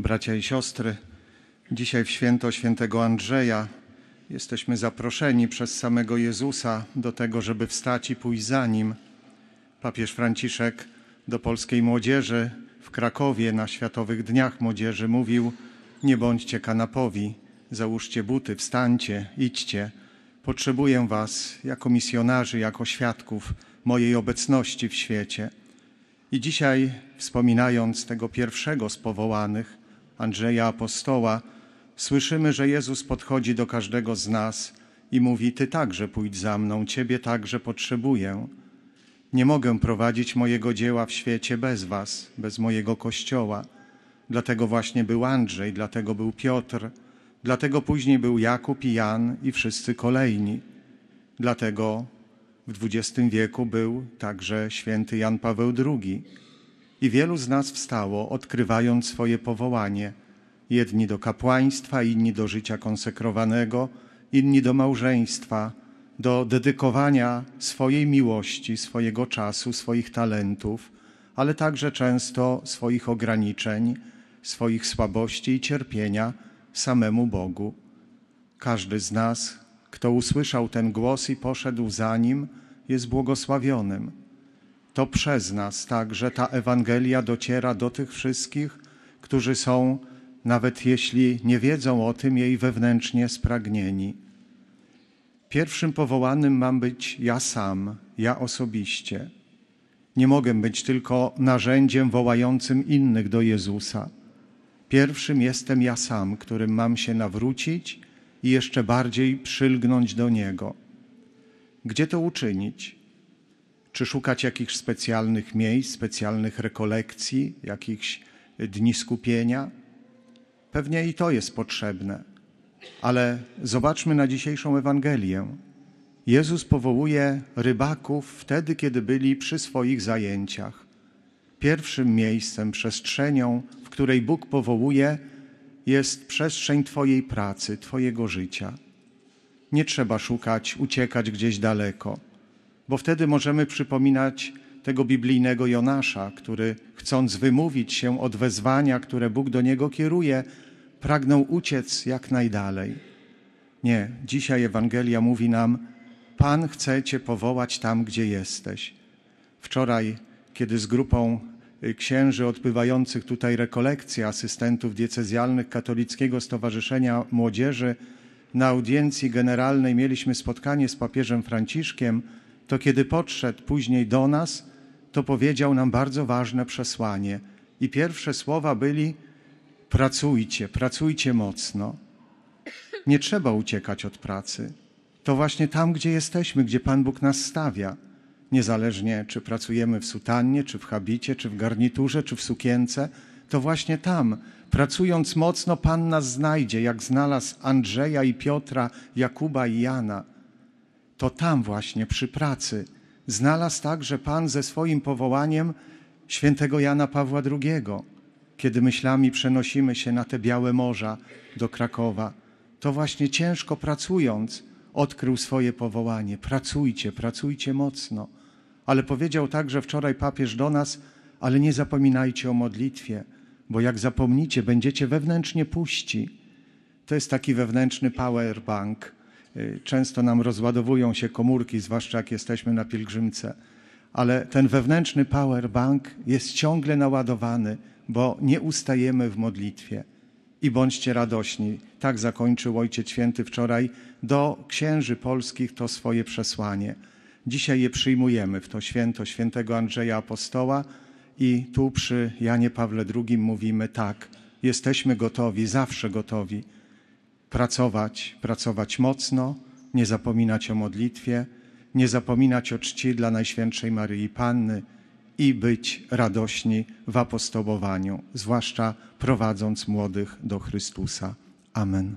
bracia i siostry. Dzisiaj w święto świętego Andrzeja jesteśmy zaproszeni przez samego Jezusa do tego, żeby wstać i pójść za Nim. Papież Franciszek do polskiej młodzieży w Krakowie na Światowych Dniach Młodzieży mówił nie bądźcie kanapowi, załóżcie buty, wstańcie, idźcie. Potrzebuję was jako misjonarzy, jako świadków mojej obecności w świecie. I dzisiaj, wspominając tego pierwszego z powołanych, Andrzeja Apostoła, słyszymy, że Jezus podchodzi do każdego z nas i mówi: Ty także pójdź za mną, Ciebie także potrzebuję. Nie mogę prowadzić mojego dzieła w świecie bez Was, bez mojego kościoła. Dlatego właśnie był Andrzej, dlatego był Piotr, dlatego później był Jakub i Jan i wszyscy kolejni. Dlatego w XX wieku był także święty Jan Paweł II. I wielu z nas wstało, odkrywając swoje powołanie. Jedni do kapłaństwa, inni do życia konsekrowanego, inni do małżeństwa, do dedykowania swojej miłości, swojego czasu, swoich talentów, ale także często swoich ograniczeń, swoich słabości i cierpienia samemu Bogu. Każdy z nas, kto usłyszał ten głos i poszedł za nim, jest błogosławionym. To przez nas także ta Ewangelia dociera do tych wszystkich, którzy są, nawet jeśli nie wiedzą o tym, jej wewnętrznie spragnieni. Pierwszym powołanym mam być ja sam, ja osobiście. Nie mogę być tylko narzędziem wołającym innych do Jezusa. Pierwszym jestem ja sam, którym mam się nawrócić i jeszcze bardziej przylgnąć do Niego. Gdzie to uczynić? Czy szukać jakichś specjalnych miejsc, specjalnych rekolekcji, jakichś dni skupienia? Pewnie i to jest potrzebne. Ale zobaczmy na dzisiejszą Ewangelię. Jezus powołuje rybaków wtedy, kiedy byli przy swoich zajęciach. Pierwszym miejscem, przestrzenią, w której Bóg powołuje, jest przestrzeń Twojej pracy, Twojego życia. Nie trzeba szukać, uciekać gdzieś daleko, bo wtedy możemy przypominać tego biblijnego Jonasza, który chcąc wymówić się od wezwania, które Bóg do niego kieruje, pragnął uciec jak najdalej. Nie, dzisiaj Ewangelia mówi nam: Pan chce Cię powołać tam, gdzie jesteś. Wczoraj, kiedy z grupą księży odbywających tutaj rekolekcje asystentów diecezjalnych Katolickiego Stowarzyszenia Młodzieży na audiencji generalnej mieliśmy spotkanie z papieżem Franciszkiem, to kiedy podszedł później do nas, to powiedział nam bardzo ważne przesłanie. I pierwsze słowa byli: pracujcie, pracujcie mocno. Nie trzeba uciekać od pracy. To właśnie tam, gdzie jesteśmy, gdzie Pan Bóg nas stawia. Niezależnie, czy pracujemy w sutannie, czy w habicie, czy w garniturze, czy w sukience, to właśnie tam, pracując mocno, Pan nas znajdzie, jak znalazł Andrzeja i Piotra, Jakuba i Jana. To tam właśnie, przy pracy, znalazł także Pan ze swoim powołaniem świętego Jana Pawła II. Kiedy myślami przenosimy się na te białe morza do Krakowa, to właśnie ciężko pracując odkrył swoje powołanie. Pracujcie, pracujcie mocno. Ale powiedział także wczoraj papież do nas, ale nie zapominajcie o modlitwie, bo jak zapomnicie, będziecie wewnętrznie puści. To jest taki wewnętrzny powerbank. Często nam rozładowują się komórki, zwłaszcza jak jesteśmy na pielgrzymce. Ale ten wewnętrzny powerbank jest ciągle naładowany, bo nie ustajemy w modlitwie. I bądźcie radośni. Tak zakończył Ojciec Święty wczoraj do księży polskich to swoje przesłanie. Dzisiaj je przyjmujemy w to święto świętego Andrzeja Apostoła i tu przy Janie Pawle II mówimy tak, jesteśmy gotowi, zawsze gotowi pracować, pracować mocno, nie zapominać o modlitwie, nie zapominać o czci dla Najświętszej Maryi Panny i być radośni w apostołowaniu, zwłaszcza prowadząc młodych do Chrystusa. Amen.